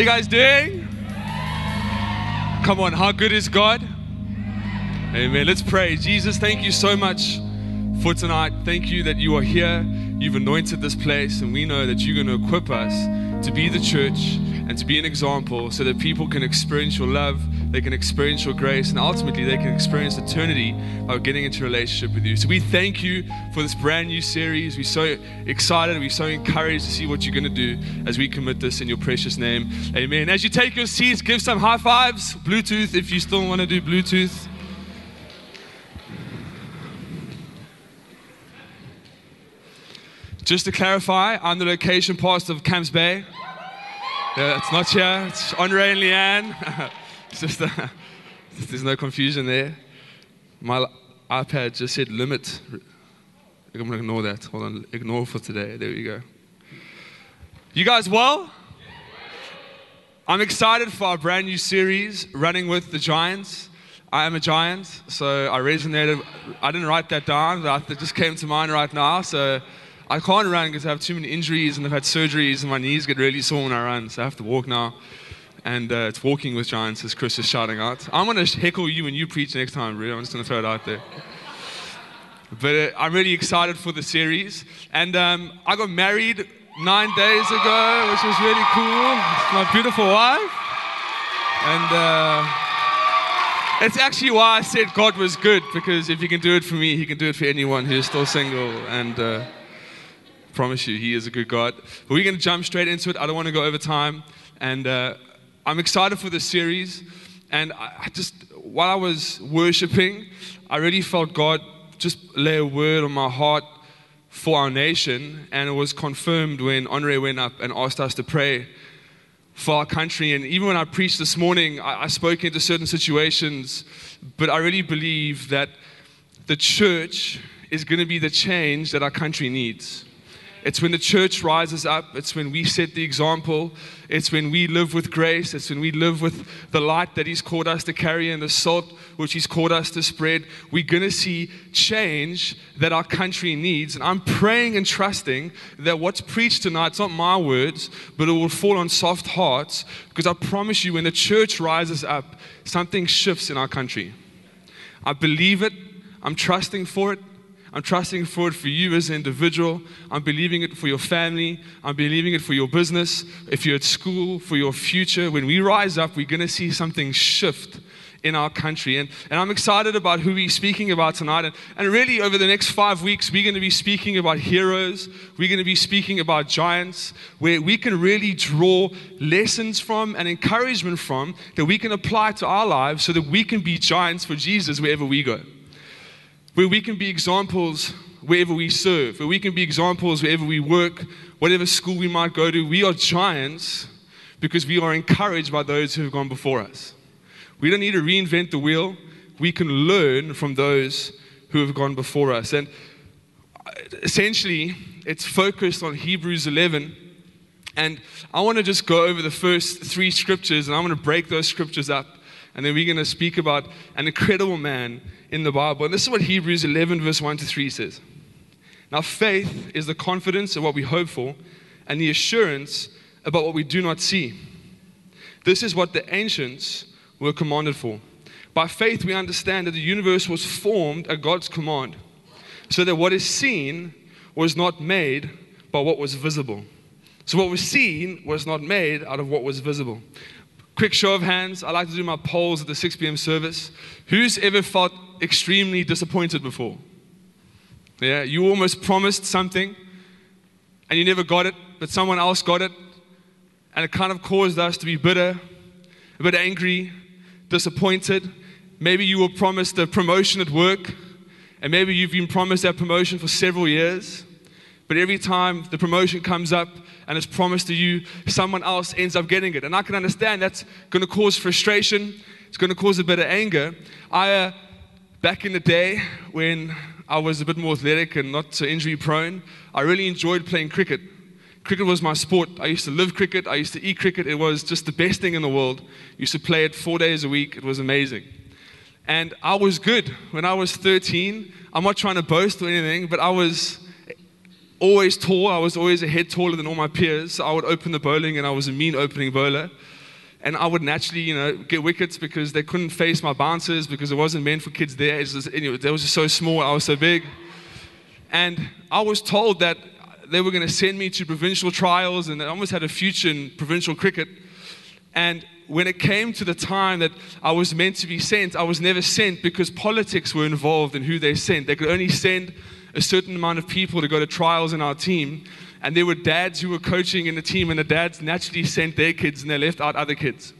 you guys doing? Come on, how good is God? Amen. Let's pray. Jesus, thank you so much for tonight. Thank you that you are here. You've anointed this place, and we know that you're going to equip us to be the church and to be an example so that people can experience your love, they can experience your grace, and ultimately they can experience eternity by getting into a relationship with you. So we thank you for this brand new series. We're so excited, we're so encouraged to see what you're going to do as we commit this in your precious name. Amen. As you take your seats, give some high fives, Bluetooth if you still want to do Bluetooth. Just to clarify, I'm the location pastor of Camps Bay. Yeah, it's not here. It's Andre and Leanne. it's just, uh, there's no confusion there. My iPad just said limit. I'm going to ignore that. Hold on. Ignore for today. There we go. You guys well? I'm excited for our brand new series, Running with the Giants. I am a giant, so I resonated. I didn't write that down, but it just came to mind right now. So I can't run because I have too many injuries and I've had surgeries and my knees get really sore when I run, so I have to walk now. And uh, it's walking with giants, as Chris is shouting out. I'm going to heckle you when you preach next time, really. I'm just going to throw it out there. But uh, I'm really excited for the series. And um, I got married nine days ago, which was really cool. It's my beautiful wife. And uh, it's actually why I said God was good, because if He can do it for me, He can do it for anyone who's still single. And uh, promise you, He is a good God. But we're going to jump straight into it. I don't want to go over time. And uh, I'm excited for this series. And I, I just, while I was worshiping, I really felt God just lay a word on my heart for our nation. And it was confirmed when Andre went up and asked us to pray for our country. And even when I preached this morning, I, I spoke into certain situations. But I really believe that the church is going to be the change that our country needs. It's when the church rises up. It's when we set the example. It's when we live with grace. It's when we live with the light that He's called us to carry and the salt which He's called us to spread. We're going to see change that our country needs. And I'm praying and trusting that what's preached tonight, it's not my words, but it will fall on soft hearts because I promise you, when the church rises up, something shifts in our country. I believe it. I'm trusting for it. I'm trusting for it for you as an individual. I'm believing it for your family. I'm believing it for your business. If you're at school, for your future. When we rise up, we're going to see something shift in our country. And, and I'm excited about who we're speaking about tonight. And, and really, over the next five weeks, we're going to be speaking about heroes. We're going to be speaking about giants, where we can really draw lessons from and encouragement from that we can apply to our lives so that we can be giants for Jesus wherever we go where we can be examples wherever we serve, where we can be examples wherever we work, whatever school we might go to. We are giants because we are encouraged by those who have gone before us. We don't need to reinvent the wheel. We can learn from those who have gone before us. And essentially, it's focused on Hebrews 11. And I want to just go over the first three scriptures and I'm going to break those scriptures up. And then we're going to speak about an incredible man in the Bible. And this is what Hebrews 11, verse 1 to 3 says. Now, faith is the confidence of what we hope for and the assurance about what we do not see. This is what the ancients were commanded for. By faith, we understand that the universe was formed at God's command, so that what is seen was not made by what was visible. So, what was seen was not made out of what was visible. Quick show of hands. I like to do my polls at the 6 p.m. service. Who's ever felt extremely disappointed before? Yeah, you almost promised something and you never got it, but someone else got it. And it kind of caused us to be bitter, a bit angry, disappointed. Maybe you were promised a promotion at work, and maybe you've been promised that promotion for several years. But every time the promotion comes up and it's promised to you, someone else ends up getting it. And I can understand that's going to cause frustration, it's going to cause a bit of anger. I, uh, back in the day when I was a bit more athletic and not so injury prone, I really enjoyed playing cricket. Cricket was my sport. I used to live cricket, I used to eat cricket. It was just the best thing in the world. Used to play it four days a week, it was amazing. And I was good when I was 13. I'm not trying to boast or anything, but I was always tall. I was always a head taller than all my peers. So I would open the bowling and I was a mean opening bowler. And I would naturally, you know, get wickets because they couldn't face my bouncers because it wasn't meant for kids their age. Anyway, they were just so small. I was so big. And I was told that they were going to send me to provincial trials and I almost had a future in provincial cricket. And when it came to the time that I was meant to be sent, I was never sent because politics were involved in who they sent. They could only send a certain amount of people to go to trials in our team. And there were dads who were coaching in the team, and the dads naturally sent their kids and they left out other kids.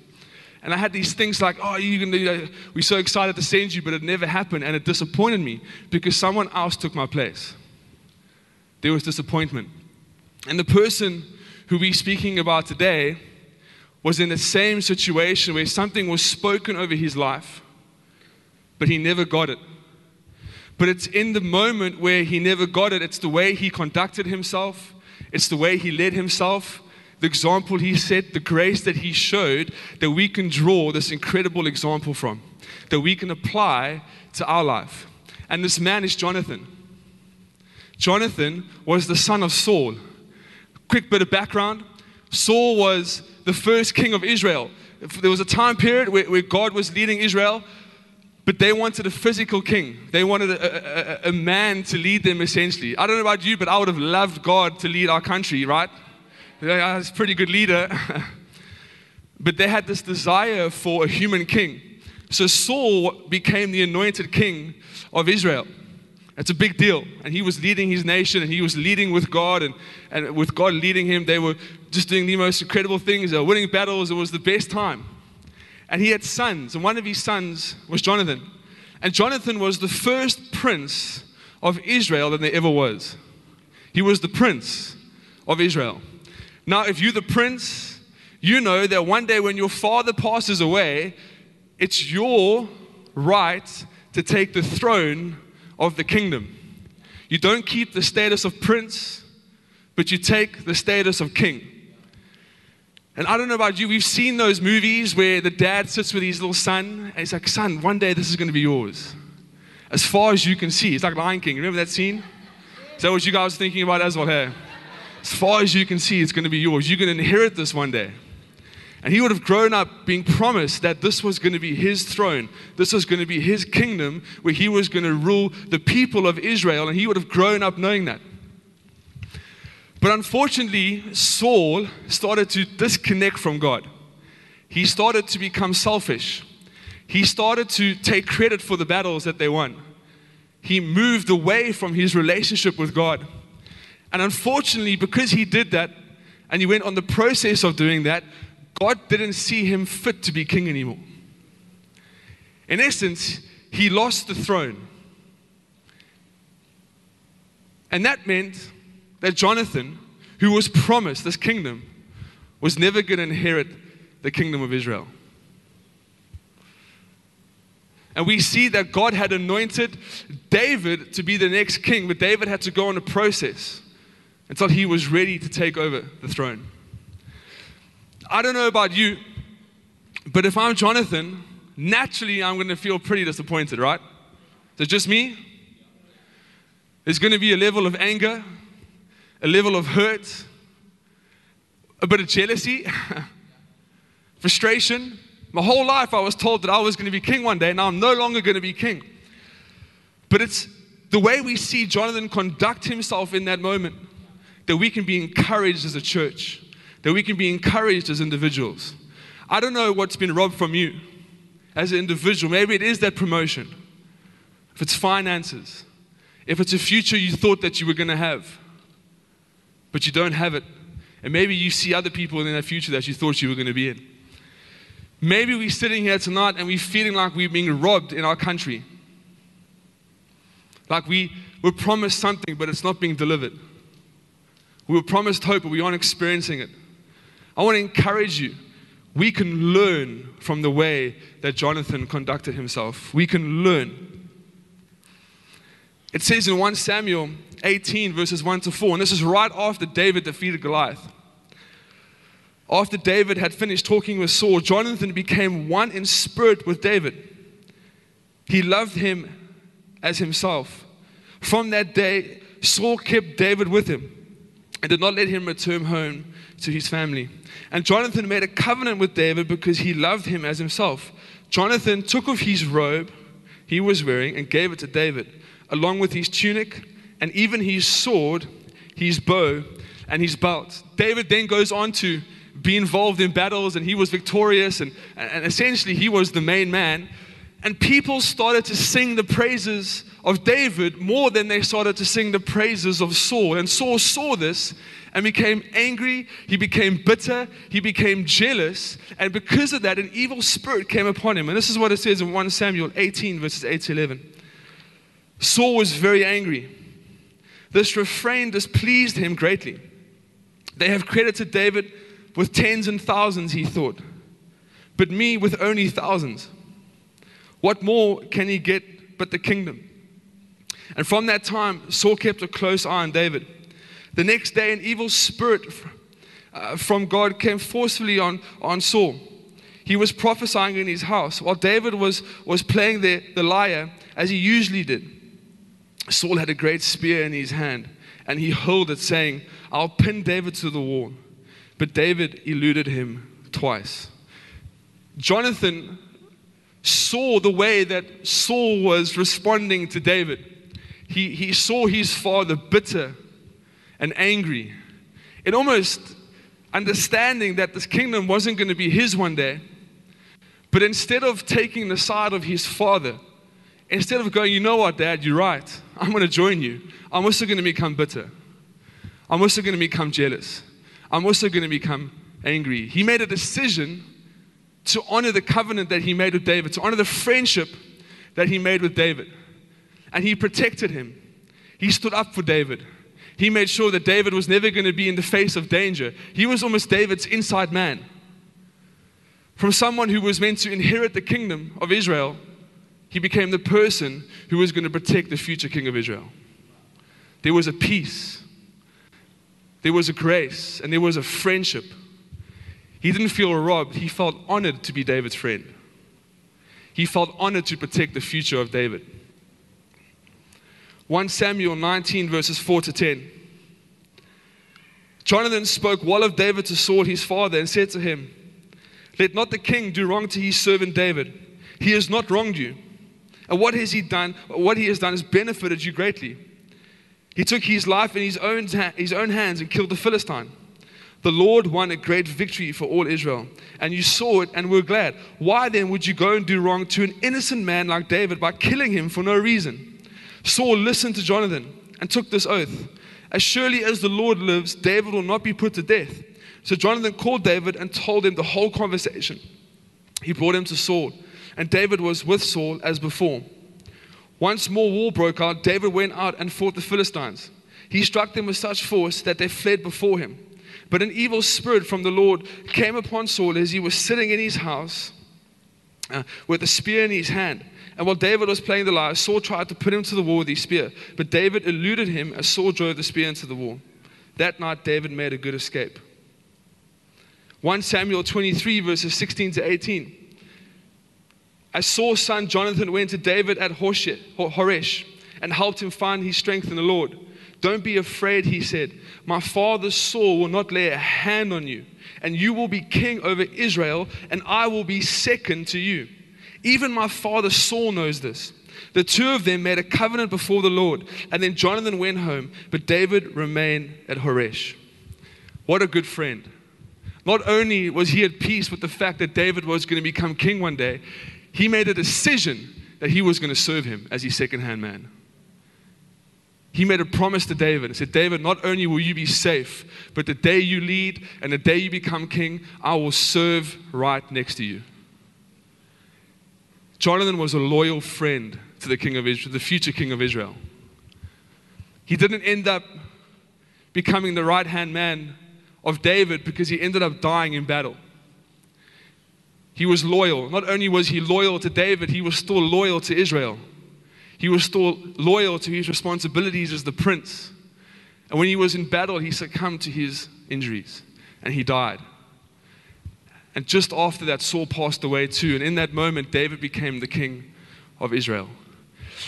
And I had these things like, oh, you can, we're so excited to send you, but it never happened. And it disappointed me because someone else took my place. There was disappointment. And the person who we're speaking about today was in the same situation where something was spoken over his life, but he never got it. But it's in the moment where he never got it, it's the way he conducted himself, it's the way he led himself, the example he set, the grace that he showed that we can draw this incredible example from, that we can apply to our life. And this man is Jonathan. Jonathan was the son of Saul. Quick bit of background Saul was the first king of Israel. There was a time period where, where God was leading Israel, but they wanted a physical king. They wanted a, a, a, man to lead them essentially. I don't know about you, but I would have loved God to lead our country, right? He's a pretty good leader. but they had this desire for a human king. So Saul became the anointed king of Israel. It's a big deal. And he was leading his nation and he was leading with God. And, and with God leading him, they were just doing the most incredible things. They were winning battles. It was the best time. And he had sons. And one of his sons was Jonathan. And Jonathan was the first prince of Israel that there ever was. He was the prince of Israel. Now, if you're the prince, you know that one day when your father passes away, it's your right to take the throne of the kingdom. You don't keep the status of prince, but you take the status of king. And I don't know about you, we've seen those movies where the dad sits with his little son and he's like, Son, one day this is going to be yours. As far as you can see. It's like Lion King. Remember that scene? Is that what you guys are thinking about as well? Hey, as far as you can see, it's going to be yours. You're going to inherit this one day. And he would have grown up being promised that this was going to be his throne. This was going to be his kingdom where he was going to rule the people of Israel. And he would have grown up knowing that. But unfortunately, Saul started to disconnect from God. He started to become selfish. He started to take credit for the battles that they won. He moved away from his relationship with God. And unfortunately, because he did that, and he went on the process of doing that, God didn't see him fit to be king anymore. In essence, he lost the throne. And that meant that Jonathan, who was promised this kingdom, was never going to inherit the kingdom of Israel. And we see that God had anointed David to be the next king, but David had to go on a process until he was ready to take over the throne. I don't know about you, but if I'm Jonathan, naturally I'm going to feel pretty disappointed, right? Is it just me? There's going to be a level of anger, a level of hurt, a bit of jealousy, frustration. My whole life I was told that I was going to be king one day, now I'm no longer going to be king. But it's the way we see Jonathan conduct himself in that moment that we can be encouraged as a church that we can be encouraged as individuals. I don't know what's been robbed from you as an individual. Maybe it is that promotion, if it's finances, if it's a future you thought that you were going to have, but you don't have it. And maybe you see other people in that future that you thought you were going to be in. Maybe we're sitting here tonight and we're feeling like we're being robbed in our country. Like we were promised something, but it's not being delivered. We were promised hope, but we aren't experiencing it. I want to encourage you. We can learn from the way that Jonathan conducted himself. We can learn. It says in 1 Samuel 18, verses 1 to 4, and this is right after David defeated Goliath. After David had finished talking with Saul, Jonathan became one in spirit with David. He loved him as himself. From that day, Saul kept David with him and did not let him return home to his family. And Jonathan made a covenant with David because he loved him as himself. Jonathan took off his robe he was wearing and gave it to David, along with his tunic and even his sword, his bow, and his belt. David then goes on to be involved in battles and he was victorious, and, and essentially he was the main man. And people started to sing the praises of David more than they started to sing the praises of Saul. And Saul saw this and became angry. He became bitter. He became jealous. And because of that, an evil spirit came upon him. And this is what it says in 1 Samuel 18, verses 8 to 11. Saul was very angry. This refrain displeased him greatly. They have credited David with tens and thousands, he thought, but me with only thousands. What more can he get but the kingdom? And from that time, Saul kept a close eye on David. The next day, an evil spirit uh, from God came forcefully on, on Saul. He was prophesying in his house while David was, was playing the, the lyre as he usually did. Saul had a great spear in his hand and he hurled it, saying, I'll pin David to the wall. But David eluded him twice. Jonathan saw the way that Saul was responding to David. He, he saw his father bitter and angry. And almost understanding that this kingdom wasn't going to be his one day. But instead of taking the side of his father, instead of going, you know what, dad, you're right, I'm going to join you, I'm also going to become bitter. I'm also going to become jealous. I'm also going to become angry. He made a decision to honor the covenant that he made with David, to honor the friendship that he made with David. And he protected him. He stood up for David. He made sure that David was never going to be in the face of danger. He was almost David's inside man. From someone who was meant to inherit the kingdom of Israel, he became the person who was going to protect the future king of Israel. There was a peace, there was a grace, and there was a friendship. He didn't feel robbed, he felt honored to be David's friend. He felt honored to protect the future of David. 1 Samuel 19, verses 4 to 10. Jonathan spoke well of David to Saul his father and said to him, Let not the king do wrong to his servant David. He has not wronged you. And what has he done? What he has done has benefited you greatly. He took his life in his own, his own hands and killed the Philistine. The Lord won a great victory for all Israel, and you saw it and were glad. Why then would you go and do wrong to an innocent man like David by killing him for no reason? Saul listened to Jonathan and took this oath As surely as the Lord lives, David will not be put to death. So Jonathan called David and told him the whole conversation. He brought him to Saul, and David was with Saul as before. Once more war broke out, David went out and fought the Philistines. He struck them with such force that they fled before him. But an evil spirit from the Lord came upon Saul as he was sitting in his house uh, with a spear in his hand. And while David was playing the lyre, Saul tried to put him to the wall with his spear. But David eluded him as Saul drove the spear into the wall. That night, David made a good escape. 1 Samuel 23, verses 16 to 18. As Saul's son Jonathan went to David at Horesh and helped him find his strength in the Lord. Don't be afraid, he said. My father Saul will not lay a hand on you, and you will be king over Israel, and I will be second to you. Even my father Saul knows this. The two of them made a covenant before the Lord, and then Jonathan went home, but David remained at Horesh. What a good friend. Not only was he at peace with the fact that David was going to become king one day, he made a decision that he was going to serve him as his second hand man. He made a promise to David and said, David, not only will you be safe, but the day you lead and the day you become king, I will serve right next to you. Jonathan was a loyal friend to the king of Israel, the future king of Israel. He didn't end up becoming the right hand man of David because he ended up dying in battle. He was loyal. Not only was he loyal to David, he was still loyal to Israel. He was still loyal to his responsibilities as the prince. And when he was in battle, he succumbed to his injuries and he died. And just after that, Saul passed away too. And in that moment, David became the king of Israel.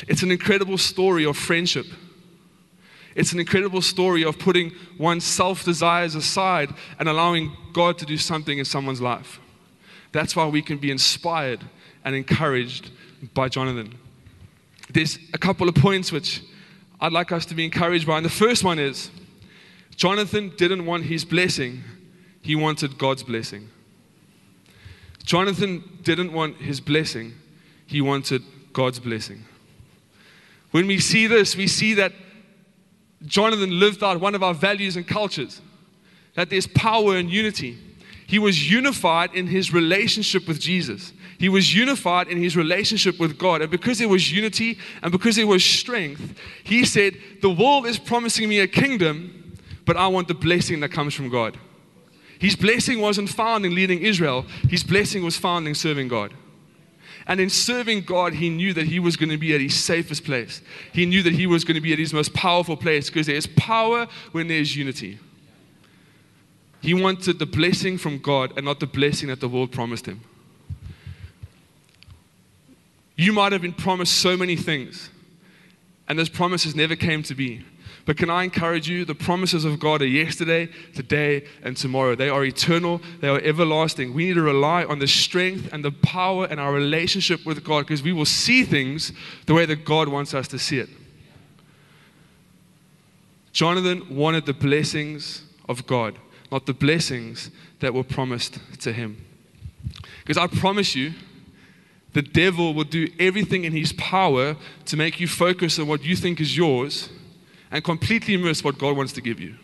It's an incredible story of friendship. It's an incredible story of putting one's self desires aside and allowing God to do something in someone's life. That's why we can be inspired and encouraged by Jonathan. There's a couple of points which I'd like us to be encouraged by. And the first one is Jonathan didn't want his blessing, he wanted God's blessing. Jonathan didn't want his blessing, he wanted God's blessing. When we see this, we see that Jonathan lived out one of our values and cultures that there's power and unity. He was unified in his relationship with Jesus. He was unified in his relationship with God. And because there was unity and because there was strength, he said, The world is promising me a kingdom, but I want the blessing that comes from God. His blessing wasn't found in leading Israel, his blessing was found in serving God. And in serving God, he knew that he was going to be at his safest place. He knew that he was going to be at his most powerful place because there's power when there's unity. He wanted the blessing from God and not the blessing that the world promised him. You might have been promised so many things, and those promises never came to be. But can I encourage you? The promises of God are yesterday, today, and tomorrow. They are eternal, they are everlasting. We need to rely on the strength and the power and our relationship with God because we will see things the way that God wants us to see it. Jonathan wanted the blessings of God, not the blessings that were promised to him. Because I promise you, the devil will do everything in his power to make you focus on what you think is yours and completely miss what God wants to give you.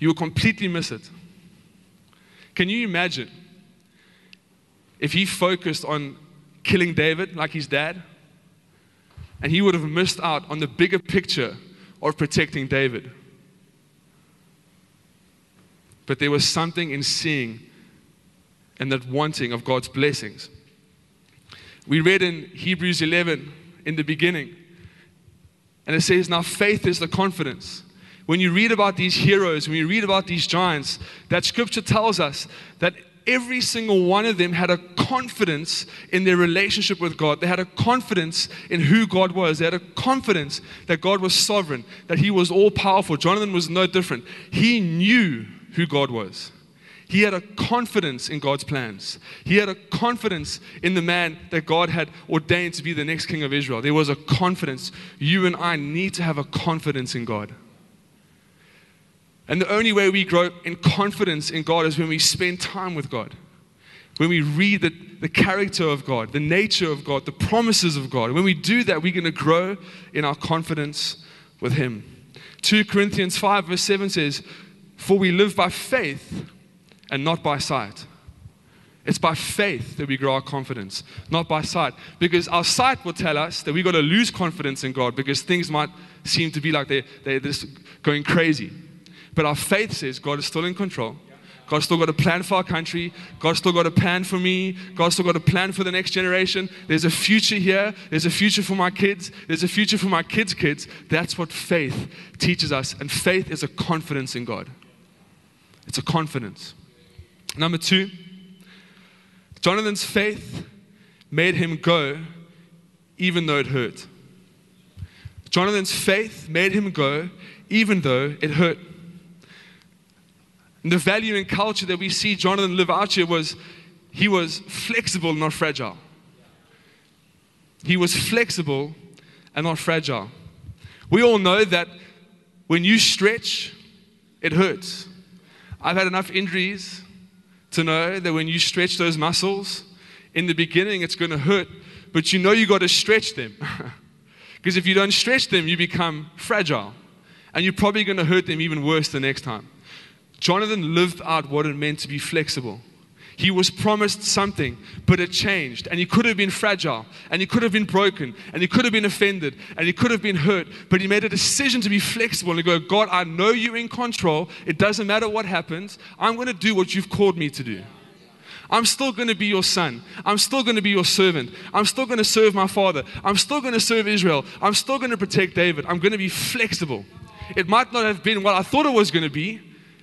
You will completely miss it. Can you imagine if he focused on killing David like his dad? And he would have missed out on the bigger picture of protecting David. But there was something in seeing and that wanting of God's blessings. We read in Hebrews 11 in the beginning and it says, Now faith is the confidence. When you read about these heroes, when you read about these giants, that scripture tells us that every single one of them had a confidence in their relationship with God. They had a confidence in who God was. They had a confidence that God was sovereign, that He was all powerful. Jonathan was no different. He knew who God was. He had a confidence in God's plans. He had a confidence in the man that God had ordained to be the next king of Israel. There was a confidence. You and I need to have a confidence in God. And the only way we grow in confidence in God is when we spend time with God. When we read the, the character of God, the nature of God, the promises of God. When we do that, we're going to grow in our confidence with Him. 2 Corinthians 5, verse 7 says, For we live by faith and not by sight. It's by faith that we grow our confidence, not by sight. Because our sight will tell us that we've got to lose confidence in God because things might seem to be like they're, they're just going crazy. But our faith says God is still in control. God's still got a plan for our country. God's still got a plan for me. God's still got a plan for the next generation. There's a future here. There's a future for my kids. There's a future for my kids' kids. That's what faith teaches us. And faith is a confidence in God. It's a confidence. Number two, Jonathan's faith made him go even though it hurt. Jonathan's faith made him go even though it hurt. And the value and culture that we see Jonathan live out here was he was flexible, not fragile. He was flexible and not fragile. We all know that when you stretch, it hurts. I've had enough injuries to know that when you stretch those muscles, in the beginning it's going to hurt, but you know you've got to stretch them. Because if you don't stretch them, you become fragile. And you're probably going to hurt them even worse the next time. Jonathan lived out what it meant to be flexible. He was promised something, but it changed. And he could have been fragile, and he could have been broken, and he could have been offended, and he could have been hurt. But he made a decision to be flexible and go, God, I know you're in control. It doesn't matter what happens. I'm going to do what you've called me to do. I'm still going to be your son. I'm still going to be your servant. I'm still going to serve my father. I'm still going to serve Israel. I'm still going to protect David. I'm going to be flexible. It might not have been what I thought it was going to be,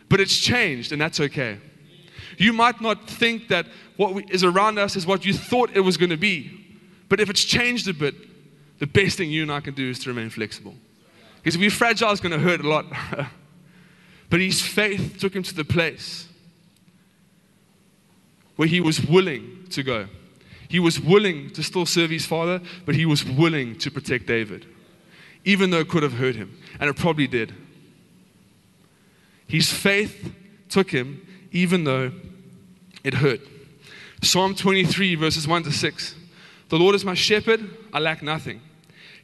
but it's changed, and that's okay. You might not think that what is around us is what you thought it was going to be. But if it's changed a bit, the best thing you and I can do is to remain flexible. Because to be fragile it's going to hurt a lot. but his faith took him to the place where he was willing to go. He was willing to still serve his father, but he was willing to protect David, even though it could have hurt him. And it probably did. His faith took him, even though it hurt. Psalm 23, verses 1 to 6. The Lord is my shepherd, I lack nothing.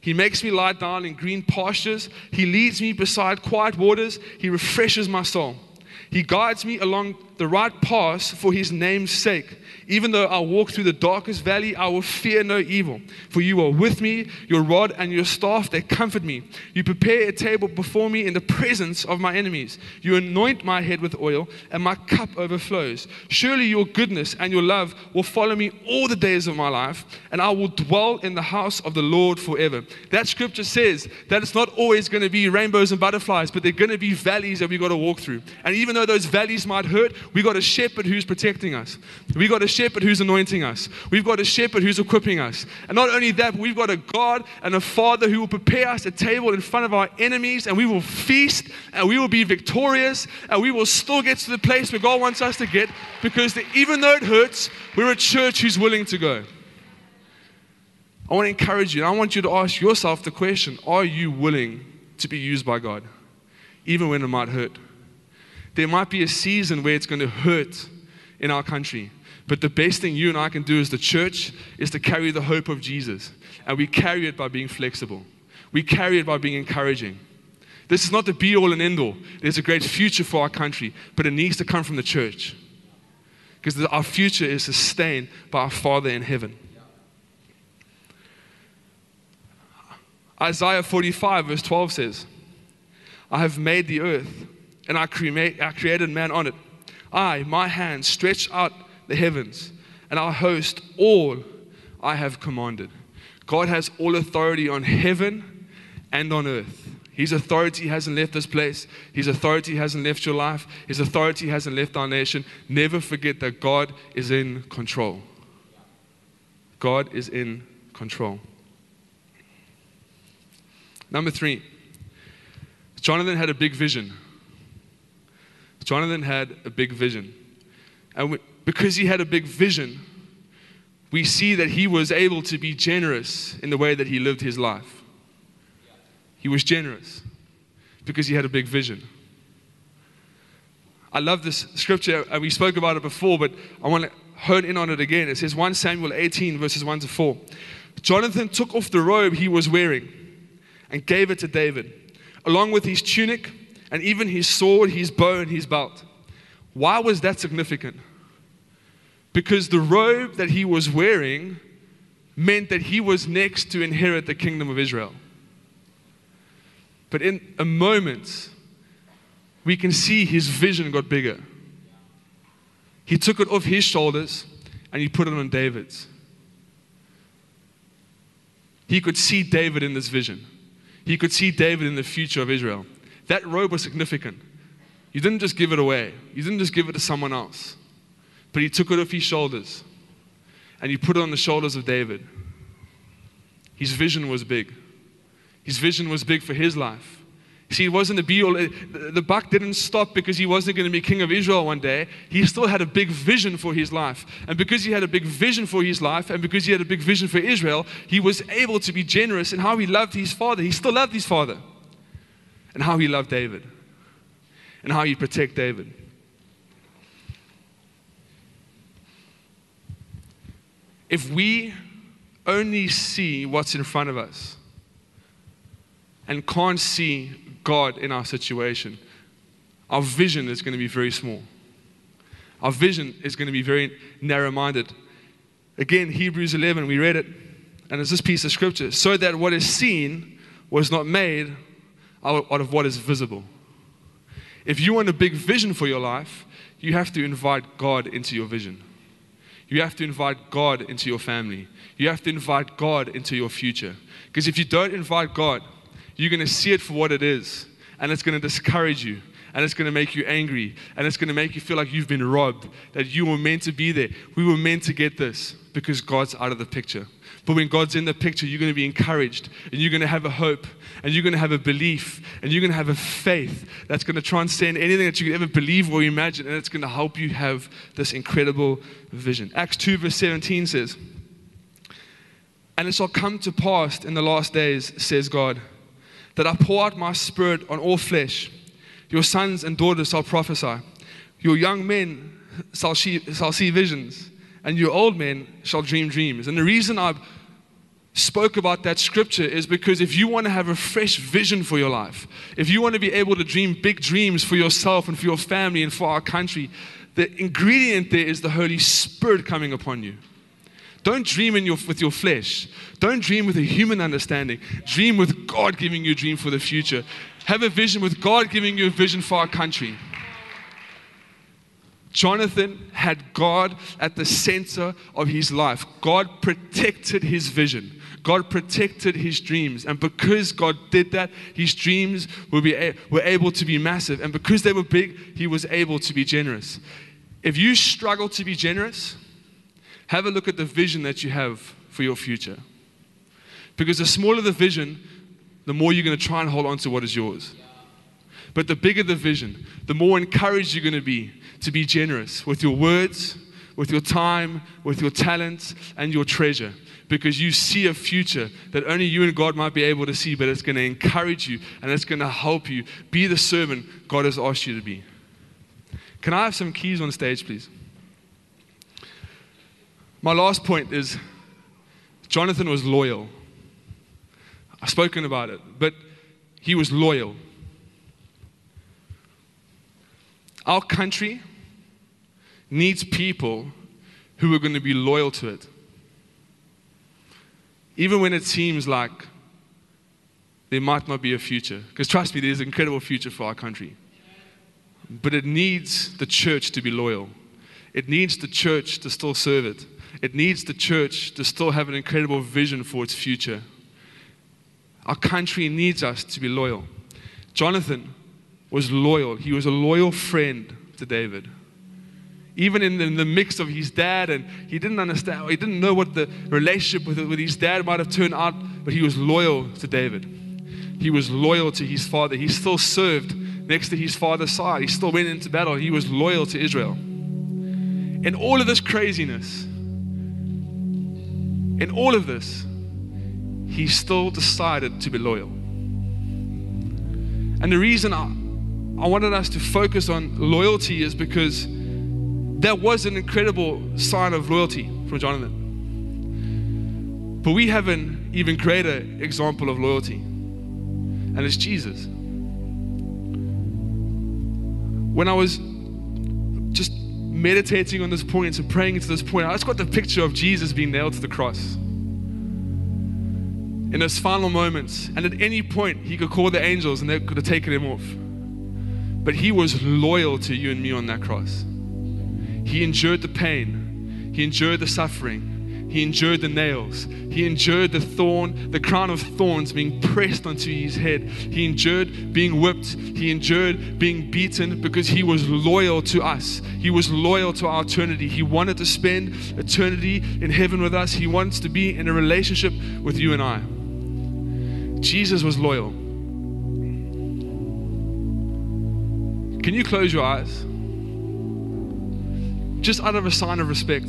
He makes me lie down in green pastures. He leads me beside quiet waters. He refreshes my soul. He guides me along the right path for his name's sake. Even though I walk through the darkest valley, I will fear no evil. For you are with me, your rod and your staff, they comfort me. You prepare a table before me in the presence of my enemies. You anoint my head with oil, and my cup overflows. Surely your goodness and your love will follow me all the days of my life, and I will dwell in the house of the Lord forever. That scripture says that it's not always going to be rainbows and butterflies, but they're going to be valleys that we've got to walk through. And even though those valleys might hurt, we got a shepherd who's protecting us. We got a shepherd who's anointing us. We've got a shepherd who's equipping us. And not only that, we've got a God and a Father who will prepare us a table in front of our enemies, and we will feast, and we will be victorious, and we will still get to the place where God wants us to get because the, even though it hurts, we're a church who's willing to go. I want to encourage you, and I want you to ask yourself the question Are you willing to be used by God, even when it might hurt? There might be a season where it's going to hurt in our country. But the best thing you and I can do as the church is to carry the hope of Jesus. And we carry it by being flexible, we carry it by being encouraging. This is not the be all and end all. There's a great future for our country, but it needs to come from the church. Because our future is sustained by our Father in heaven. Isaiah 45, verse 12 says, I have made the earth and I, I created man on it. I, my hand, stretched out the heavens, and I host all I have commanded. God has all authority on heaven and on earth. His authority hasn't left this place. His authority hasn't left your life. His authority hasn't left our nation. Never forget that God is in control. God is in control. Number three, Jonathan had a big vision. Jonathan had a big vision. And because he had a big vision, we see that he was able to be generous in the way that he lived his life. He was generous because he had a big vision. I love this scripture, and we spoke about it before, but I want to hone in on it again. It says 1 Samuel 18, verses 1 to 4. Jonathan took off the robe he was wearing and gave it to David, along with his tunic and even his sword, his bow, and his belt. Why was that significant? Because the robe that he was wearing meant that he was next to inherit the kingdom of Israel. But in a moment, we can see his vision got bigger. He took it off his shoulders and he put it on David's. He could see David in this vision. He could see David in the future of Israel. That robe was significant. You didn't just give it away, you didn't just give it to someone else, but he took it off his shoulders and he put it on the shoulders of David. His vision was big. His vision was big for his life. See, it wasn't a be all. The buck didn't stop because he wasn't going to be king of Israel one day. He still had a big vision for his life. And because he had a big vision for his life, and because he had a big vision for Israel, he was able to be generous in how he loved his father. He still loved his father and how he loved David and how he protect David. If we only see what's in front of us and can't see God in our situation, our vision is going to be very small. Our vision is going to be very narrow minded. Again, Hebrews 11, we read it, and it's this piece of scripture so that what is seen was not made out of what is visible. If you want a big vision for your life, you have to invite God into your vision. You have to invite God into your family. You have to invite God into your future. Because if you don't invite God, you're going to see it for what it is, and it's going to discourage you, and it's going to make you angry and it's going to make you feel like you've been robbed, that you were meant to be there. We were meant to get this because God's out of the picture. But when God's in the picture, you're going to be encouraged and you're going to have a hope and you're going to have a belief and you're going to have a faith that's going to transcend anything that you could ever believe or imagine and it's going to help you have this incredible vision. Acts 2, verse 17 says, And it shall come to pass in the last days, says God, that I pour out my spirit on all flesh. Your sons and daughters shall prophesy. Your young men shall see, shall see visions, and your old men shall dream dreams. And the reason I spoke about that scripture is because if you want to have a fresh vision for your life, if you want to be able to dream big dreams for yourself and for your family and for our country, the ingredient there is the Holy Spirit coming upon you. Don't dream in your, with your flesh. Don't dream with a human understanding. Dream with God giving you a dream for the future. Have a vision with God giving you a vision for our country. Jonathan had God at the center of his life. God protected his vision. God protected his dreams. And because God did that, his dreams were, be, were able to be massive. And because they were big, he was able to be generous. If you struggle to be generous, have a look at the vision that you have for your future. Because the smaller the vision, the more you're going to try and hold on to what is yours. But the bigger the vision, the more encouraged you're going to be to be generous with your words, with your time, with your talents, and your treasure. Because you see a future that only you and God might be able to see, but it's going to encourage you and it's going to help you be the servant God has asked you to be. Can I have some keys on stage, please? My last point is Jonathan was loyal. I've spoken about it, but he was loyal. Our country needs people who are going to be loyal to it. Even when it seems like there might not be a future. Because trust me, there's an incredible future for our country. But it needs the church to be loyal. It needs the church to still serve it. It needs the church to still have an incredible vision for its future. Our country needs us to be loyal. Jonathan was loyal, he was a loyal friend to David. Even in the, in the mix of his dad, and he didn't understand, he didn't know what the relationship with, with his dad might have turned out, but he was loyal to David. He was loyal to his father. He still served next to his father's side. He still went into battle. He was loyal to Israel. In all of this craziness, in all of this, he still decided to be loyal. And the reason I, I wanted us to focus on loyalty is because that was an incredible sign of loyalty from Jonathan. But we have an even greater example of loyalty, and it's Jesus. When I was just meditating on this point and praying into this point, I just got the picture of Jesus being nailed to the cross. In those final moments, and at any point, he could call the angels and they could have taken him off. But he was loyal to you and me on that cross. He endured the pain, he endured the suffering, he endured the nails. He endured the thorn, the crown of thorns being pressed onto his head. He endured being whipped. He endured being beaten because he was loyal to us. He was loyal to our eternity. He wanted to spend eternity in heaven with us. He wants to be in a relationship with you and I. Jesus was loyal. Can you close your eyes? Just out of a sign of respect.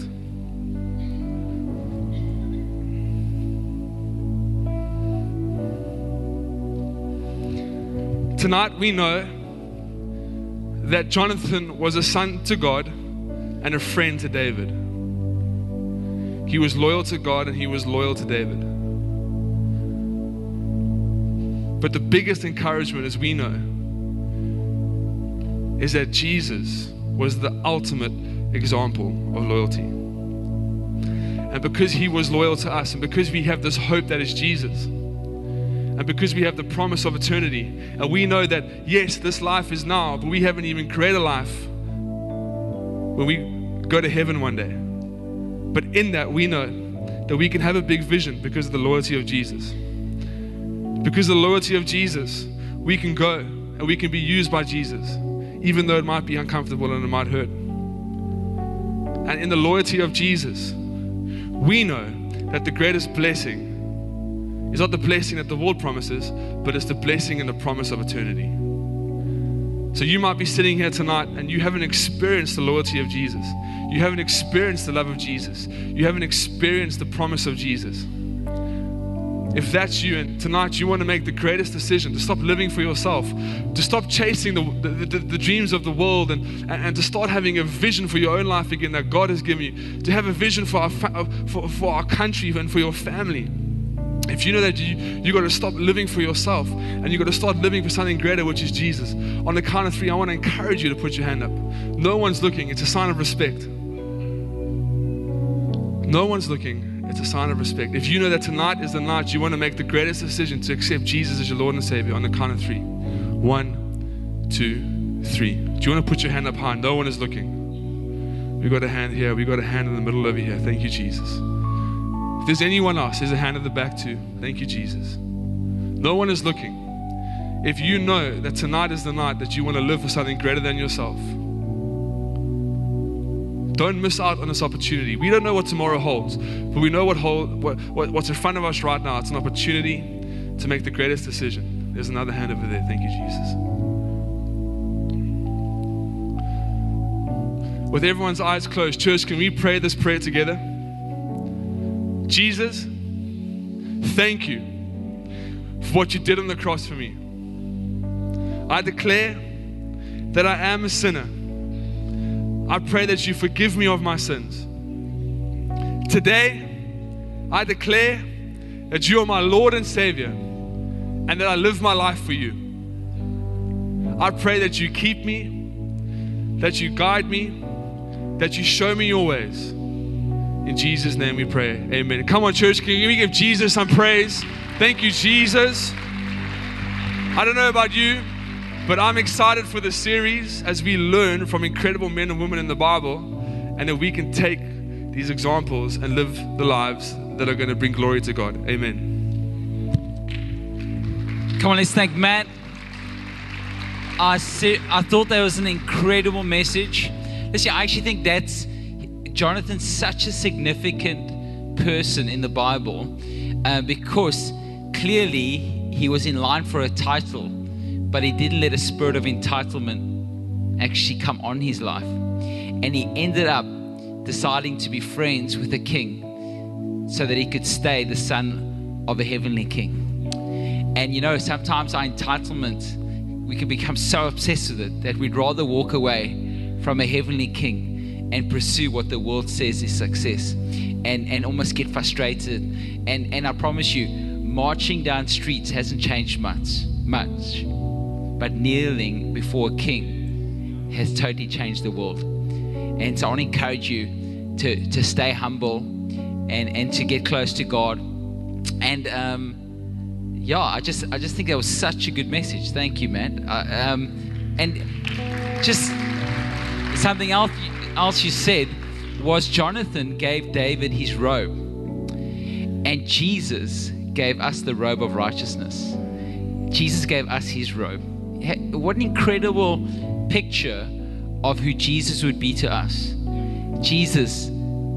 Tonight we know that Jonathan was a son to God and a friend to David. He was loyal to God and he was loyal to David. But the biggest encouragement, as we know, is that Jesus was the ultimate example of loyalty. And because he was loyal to us, and because we have this hope that is Jesus, and because we have the promise of eternity, and we know that, yes, this life is now, but we haven't even greater life when we go to heaven one day. But in that, we know that we can have a big vision because of the loyalty of Jesus. Because of the loyalty of Jesus, we can go and we can be used by Jesus. even though it might be uncomfortable and it might hurt. And in the loyalty of Jesus, we know that the greatest blessing is not the blessing that the world promises, but it's the blessing and the promise of eternity. So you might be sitting here tonight and you haven't experienced the loyalty of Jesus. You haven't experienced the love of Jesus. You haven't experienced the promise of Jesus. If that's you, and tonight you want to make the greatest decision to stop living for yourself, to stop chasing the, the, the, the dreams of the world, and, and, to start having a vision for your own life again that God has given you, to have a vision for our, uh, for, for our country and for your family. If you know that you, you got to stop living for yourself and you got to start living for something greater, which is Jesus, on the count of three, I want to encourage you to put your hand up. No one's looking, it's a sign of respect. No one's looking, it's a sign of respect. If you know that tonight is the night you want to make the greatest decision to accept Jesus as your Lord and Savior, on the count of three one, two, three. Do you want to put your hand up high? No one is looking. We got a hand here, we got a hand in the middle over here. Thank you, Jesus. If there's anyone else, there's a hand at the back too. Thank you, Jesus. No one is looking. If you know that tonight is the night that you want to live for something greater than yourself, don't miss out on this opportunity. We don't know what tomorrow holds, but we know what, hold, what, what, what's in front of us right now. It's an opportunity to make the greatest decision. There's another hand over there. Thank you, Jesus. With everyone's eyes closed, church, can we pray this prayer together? Jesus, thank you for what you did on the cross for me. I declare that I am a sinner. I pray that you forgive me of my sins. Today, I declare that you are my Lord and Savior and that I live my life for you. I pray that you keep me, that you guide me, that you show me your ways. In Jesus' name we pray. Amen. Come on, church. Can we give Jesus some praise? Thank you, Jesus. I don't know about you, but I'm excited for the series as we learn from incredible men and women in the Bible and that we can take these examples and live the lives that are going to bring glory to God. Amen. Come on, let's thank Matt. I, see, I thought that was an incredible message. Listen, I actually think that's Jonathan's such a significant person in the Bible uh, because clearly he was in line for a title, but he didn't let a spirit of entitlement actually come on his life. And he ended up deciding to be friends with a king so that he could stay the son of a heavenly king. And you know, sometimes our entitlement, we can become so obsessed with it that we'd rather walk away from a heavenly king and pursue what the world says is success and, and almost get frustrated. And, and I promise you, marching down streets hasn't changed much, much. But kneeling before a king has totally changed the world. And so I want to encourage you to, to stay humble and, and to get close to God. And um, yeah, I just I just think that was such a good message. Thank you, Matt. Uh, um, and just something else else you said was Jonathan gave David his robe, and Jesus gave us the robe of righteousness. Jesus gave us his robe. What an incredible picture of who Jesus would be to us. Jesus,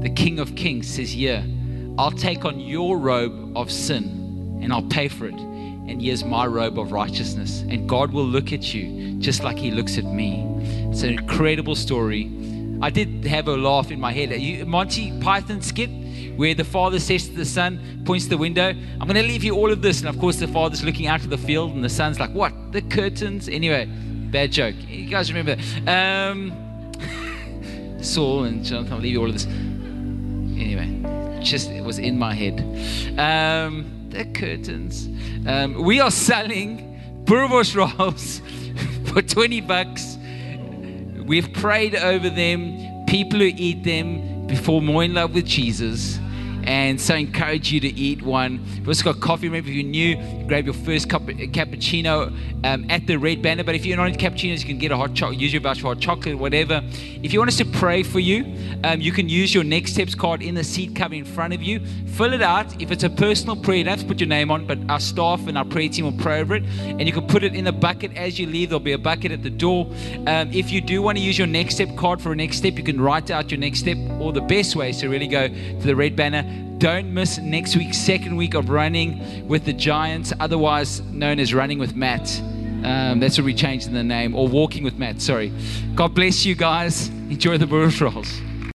the King of Kings, says, Yeah, I'll take on your robe of sin and I'll pay for it. And here's my robe of righteousness. And God will look at you just like he looks at me. It's an incredible story I did have a laugh in my head. You, Monty Python skit where the father says to the son, points to the window, I'm going to leave you all of this. And of course, the father's looking out to the field, and the son's like, What? The curtains? Anyway, bad joke. You guys remember? Um, Saul and Jonathan, I'll leave you all of this. Anyway, just it was in my head. Um, the curtains. Um, we are selling Boerewors rolls for 20 bucks We've prayed over them. People who eat them before more in love with Jesus. And so I encourage you to eat one. We've also got coffee. Remember, if you're new, grab your first cup cappuccino um, at the Red Banner. But if you're not into cappuccinos, you can get a hot chocolate, use your voucher for hot chocolate, whatever. If you want us to pray for you, um, you can use your Next Steps card in the seat cover in front of you. Fill it out. If it's a personal prayer, you don't have to put your name on, but our staff and our prayer team will pray over it. And you can put it in the bucket as you leave. There'll be a bucket at the door. Um, if you do want to use your Next Step card for a next step, you can write out your next step. Or the best way is to really go to the Red Banner don't miss next week's second week of running with the Giants, otherwise known as Running with Matt. Um, that's what we changed in the name, or Walking with Matt, sorry. God bless you guys. Enjoy the Rolls.